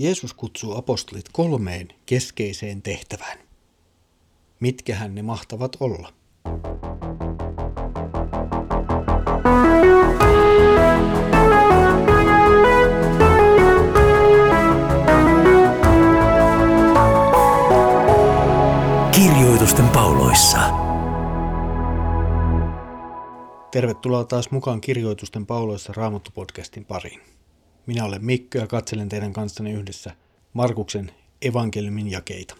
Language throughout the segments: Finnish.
Jeesus kutsuu apostolit kolmeen keskeiseen tehtävään. Mitkähän ne mahtavat olla? Kirjoitusten pauloissa. Tervetuloa taas mukaan Kirjoitusten pauloissa Raamattu-podcastin pariin. Minä olen Mikko ja katselen teidän kanssanne yhdessä Markuksen evankeliumin jakeita.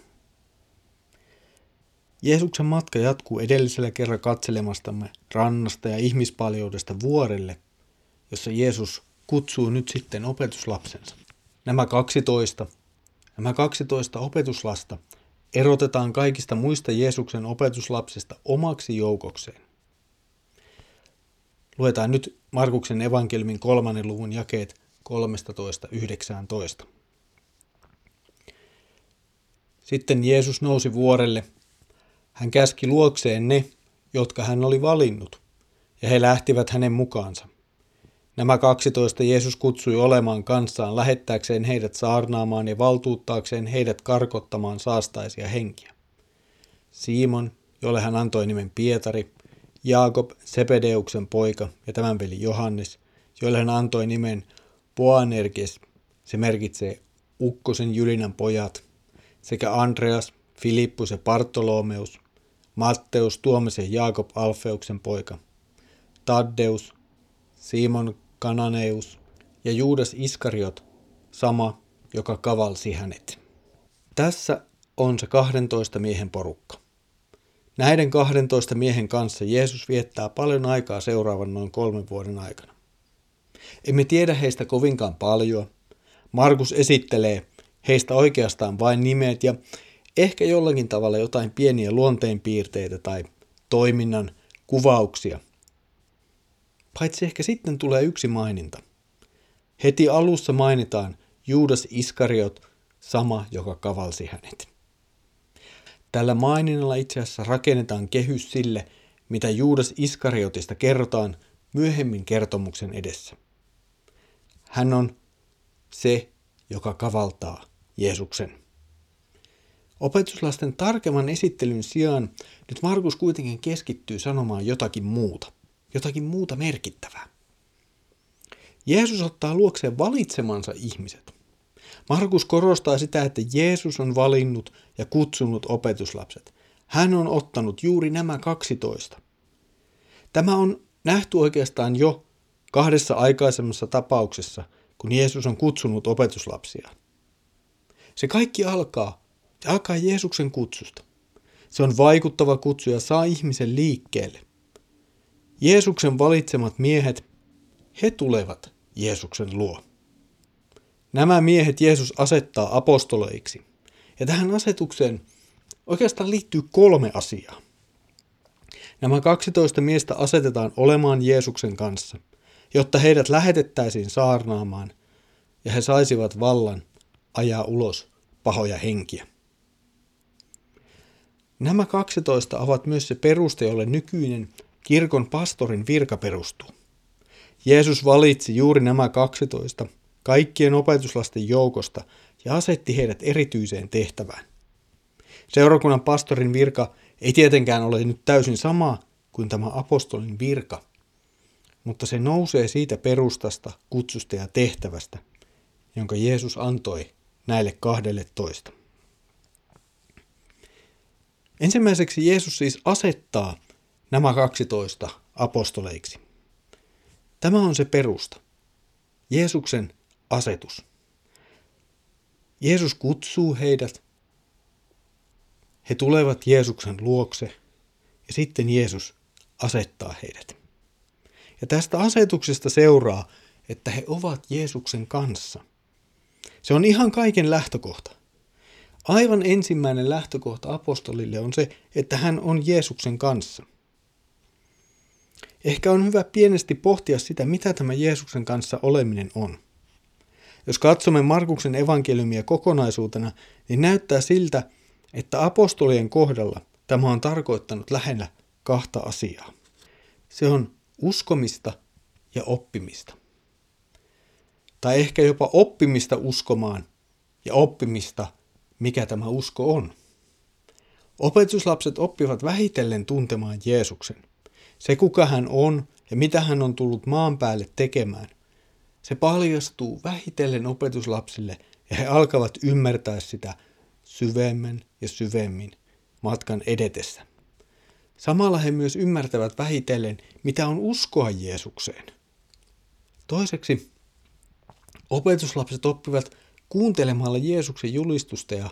Jeesuksen matka jatkuu edellisellä kerran katselemastamme rannasta ja ihmispaljoudesta vuorelle, jossa Jeesus kutsuu nyt sitten opetuslapsensa. Nämä 12, nämä 12 opetuslasta erotetaan kaikista muista Jeesuksen opetuslapsista omaksi joukokseen. Luetaan nyt Markuksen evankelmin kolmannen luvun jakeet 13.19. Sitten Jeesus nousi vuorelle. Hän käski luokseen ne, jotka hän oli valinnut, ja he lähtivät hänen mukaansa. Nämä kaksitoista Jeesus kutsui olemaan kanssaan lähettääkseen heidät saarnaamaan ja valtuuttaakseen heidät karkottamaan saastaisia henkiä. Simon, jolle hän antoi nimen Pietari, Jaakob, Sepedeuksen poika ja tämän veli Johannes, jolle hän antoi nimen Boanerges, se merkitsee ukkosen Jylinän pojat, sekä Andreas, Filippus ja Bartolomeus, Matteus, Tuomisen Jaakob Alfeuksen poika, Taddeus, Simon Kananeus ja Juudas Iskariot, sama, joka kavalsi hänet. Tässä on se 12 miehen porukka. Näiden 12 miehen kanssa Jeesus viettää paljon aikaa seuraavan noin kolmen vuoden aikana. Emme tiedä heistä kovinkaan paljon. Markus esittelee heistä oikeastaan vain nimet ja ehkä jollakin tavalla jotain pieniä luonteenpiirteitä tai toiminnan kuvauksia. Paitsi ehkä sitten tulee yksi maininta. Heti alussa mainitaan Juudas Iskariot, sama joka kavalsi hänet. Tällä maininnalla itse asiassa rakennetaan kehys sille, mitä Juudas Iskariotista kerrotaan myöhemmin kertomuksen edessä. Hän on se, joka kavaltaa Jeesuksen. Opetuslasten tarkemman esittelyn sijaan nyt Markus kuitenkin keskittyy sanomaan jotakin muuta, jotakin muuta merkittävää. Jeesus ottaa luokseen valitsemansa ihmiset. Markus korostaa sitä, että Jeesus on valinnut ja kutsunut opetuslapset. Hän on ottanut juuri nämä 12. Tämä on nähty oikeastaan jo kahdessa aikaisemmassa tapauksessa, kun Jeesus on kutsunut opetuslapsia. Se kaikki alkaa, se alkaa Jeesuksen kutsusta. Se on vaikuttava kutsu ja saa ihmisen liikkeelle. Jeesuksen valitsemat miehet, he tulevat Jeesuksen luo. Nämä miehet Jeesus asettaa apostoleiksi. Ja tähän asetukseen oikeastaan liittyy kolme asiaa. Nämä 12 miestä asetetaan olemaan Jeesuksen kanssa – jotta heidät lähetettäisiin saarnaamaan ja he saisivat vallan ajaa ulos pahoja henkiä. Nämä 12 ovat myös se peruste, jolle nykyinen kirkon pastorin virka perustuu. Jeesus valitsi juuri nämä 12 kaikkien opetuslasten joukosta ja asetti heidät erityiseen tehtävään. Seurakunnan pastorin virka ei tietenkään ole nyt täysin sama kuin tämä apostolin virka, mutta se nousee siitä perustasta, kutsusta ja tehtävästä, jonka Jeesus antoi näille kahdelle toista. Ensimmäiseksi Jeesus siis asettaa nämä 12 apostoleiksi. Tämä on se perusta. Jeesuksen asetus. Jeesus kutsuu heidät. He tulevat Jeesuksen luokse ja sitten Jeesus asettaa heidät. Ja tästä asetuksesta seuraa, että he ovat Jeesuksen kanssa. Se on ihan kaiken lähtökohta. Aivan ensimmäinen lähtökohta apostolille on se, että hän on Jeesuksen kanssa. Ehkä on hyvä pienesti pohtia sitä, mitä tämä Jeesuksen kanssa oleminen on. Jos katsomme Markuksen evankeliumia kokonaisuutena, niin näyttää siltä, että apostolien kohdalla tämä on tarkoittanut lähinnä kahta asiaa. Se on uskomista ja oppimista. Tai ehkä jopa oppimista uskomaan ja oppimista, mikä tämä usko on. Opetuslapset oppivat vähitellen tuntemaan Jeesuksen. Se kuka hän on ja mitä hän on tullut maan päälle tekemään. Se paljastuu vähitellen opetuslapsille ja he alkavat ymmärtää sitä syvemmän ja syvemmin matkan edetessä. Samalla he myös ymmärtävät vähitellen, mitä on uskoa Jeesukseen. Toiseksi opetuslapset oppivat kuuntelemalla Jeesuksen julistusta ja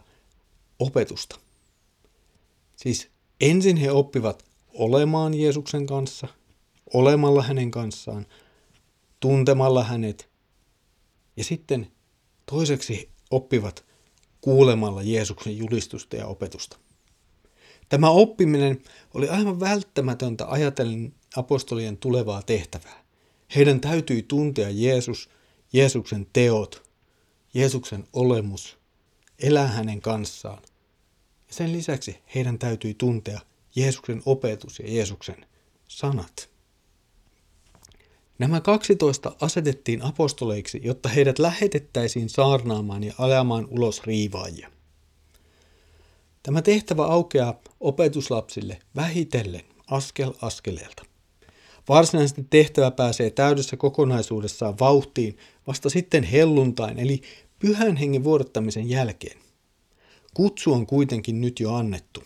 opetusta. Siis ensin he oppivat olemaan Jeesuksen kanssa, olemalla hänen kanssaan, tuntemalla hänet ja sitten toiseksi oppivat kuulemalla Jeesuksen julistusta ja opetusta. Tämä oppiminen oli aivan välttämätöntä ajatellen apostolien tulevaa tehtävää. Heidän täytyi tuntea Jeesus, Jeesuksen teot, Jeesuksen olemus, elää hänen kanssaan. Ja sen lisäksi heidän täytyi tuntea Jeesuksen opetus ja Jeesuksen sanat. Nämä 12 asetettiin apostoleiksi, jotta heidät lähetettäisiin saarnaamaan ja ajamaan ulos riivaajia. Tämä tehtävä aukeaa opetuslapsille vähitellen askel askeleelta. Varsinaisesti tehtävä pääsee täydessä kokonaisuudessaan vauhtiin vasta sitten helluntain eli pyhän hengen vuodattamisen jälkeen. Kutsu on kuitenkin nyt jo annettu.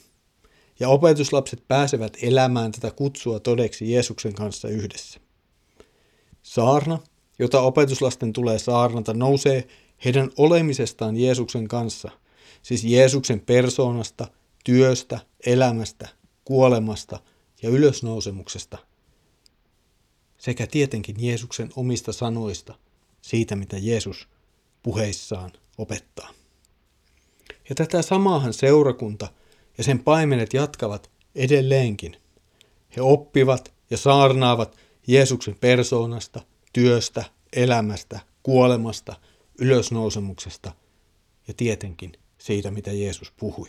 Ja opetuslapset pääsevät elämään tätä kutsua todeksi Jeesuksen kanssa yhdessä. Saarna, jota opetuslasten tulee saarnata, nousee heidän olemisestaan Jeesuksen kanssa, siis Jeesuksen persoonasta, työstä, elämästä, kuolemasta ja ylösnousemuksesta, sekä tietenkin Jeesuksen omista sanoista, siitä mitä Jeesus puheissaan opettaa. Ja tätä samaahan seurakunta ja sen paimenet jatkavat edelleenkin. He oppivat ja saarnaavat Jeesuksen persoonasta, työstä, elämästä, kuolemasta, ylösnousemuksesta ja tietenkin siitä, mitä Jeesus puhui.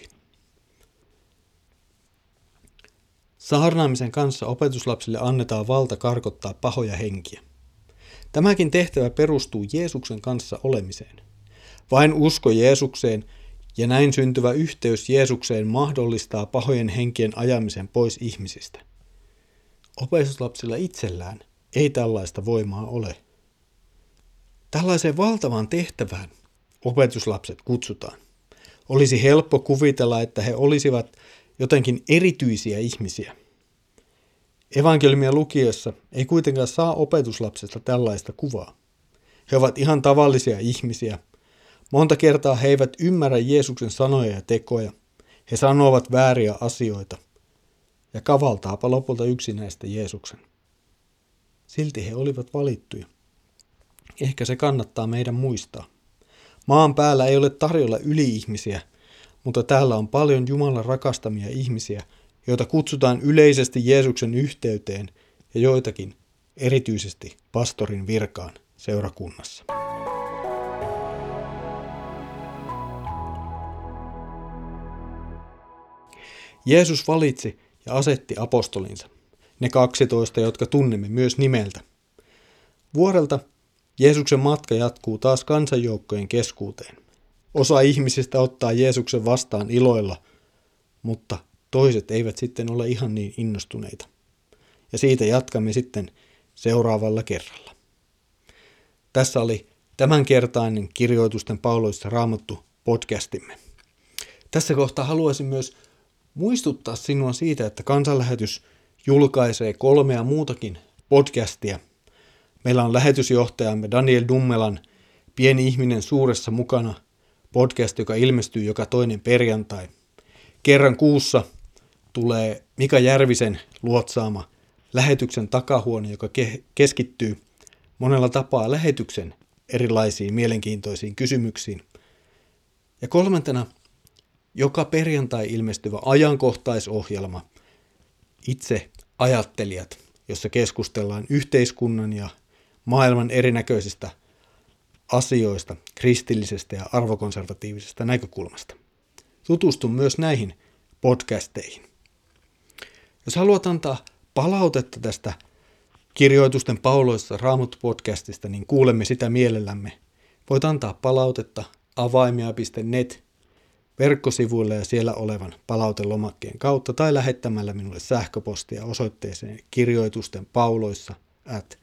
Saarnaamisen kanssa opetuslapsille annetaan valta karkottaa pahoja henkiä. Tämäkin tehtävä perustuu Jeesuksen kanssa olemiseen. Vain usko Jeesukseen ja näin syntyvä yhteys Jeesukseen mahdollistaa pahojen henkien ajamisen pois ihmisistä – Opetuslapsilla itsellään ei tällaista voimaa ole. Tällaiseen valtavaan tehtävään opetuslapset kutsutaan. Olisi helppo kuvitella, että he olisivat jotenkin erityisiä ihmisiä. Evankeliumia lukiessa ei kuitenkaan saa opetuslapsesta tällaista kuvaa. He ovat ihan tavallisia ihmisiä. Monta kertaa he eivät ymmärrä Jeesuksen sanoja ja tekoja. He sanovat vääriä asioita – ja kavaltaapa lopulta yksinäistä Jeesuksen. Silti he olivat valittuja. Ehkä se kannattaa meidän muistaa. Maan päällä ei ole tarjolla yli-ihmisiä, mutta täällä on paljon Jumalan rakastamia ihmisiä, joita kutsutaan yleisesti Jeesuksen yhteyteen ja joitakin erityisesti pastorin virkaan seurakunnassa. Jeesus valitsi ja asetti apostolinsa, ne 12, jotka tunnemme myös nimeltä. Vuorelta Jeesuksen matka jatkuu taas kansanjoukkojen keskuuteen. Osa ihmisistä ottaa Jeesuksen vastaan iloilla, mutta toiset eivät sitten ole ihan niin innostuneita. Ja siitä jatkamme sitten seuraavalla kerralla. Tässä oli tämänkertainen kirjoitusten pauloissa raamattu podcastimme. Tässä kohtaa haluaisin myös muistuttaa sinua siitä, että kansanlähetys julkaisee kolmea muutakin podcastia. Meillä on lähetysjohtajamme Daniel Dummelan Pieni ihminen suuressa mukana podcast, joka ilmestyy joka toinen perjantai. Kerran kuussa tulee Mika Järvisen luotsaama lähetyksen takahuone, joka keskittyy monella tapaa lähetyksen erilaisiin mielenkiintoisiin kysymyksiin. Ja kolmantena joka perjantai ilmestyvä ajankohtaisohjelma Itse ajattelijat, jossa keskustellaan yhteiskunnan ja maailman erinäköisistä asioista kristillisestä ja arvokonservatiivisesta näkökulmasta. Tutustu myös näihin podcasteihin. Jos haluat antaa palautetta tästä kirjoitusten pauloissa Raamut podcastista, niin kuulemme sitä mielellämme. Voit antaa palautetta avaimia.net verkkosivuilla ja siellä olevan palautelomakkeen kautta tai lähettämällä minulle sähköpostia osoitteeseen kirjoitusten pauloissa at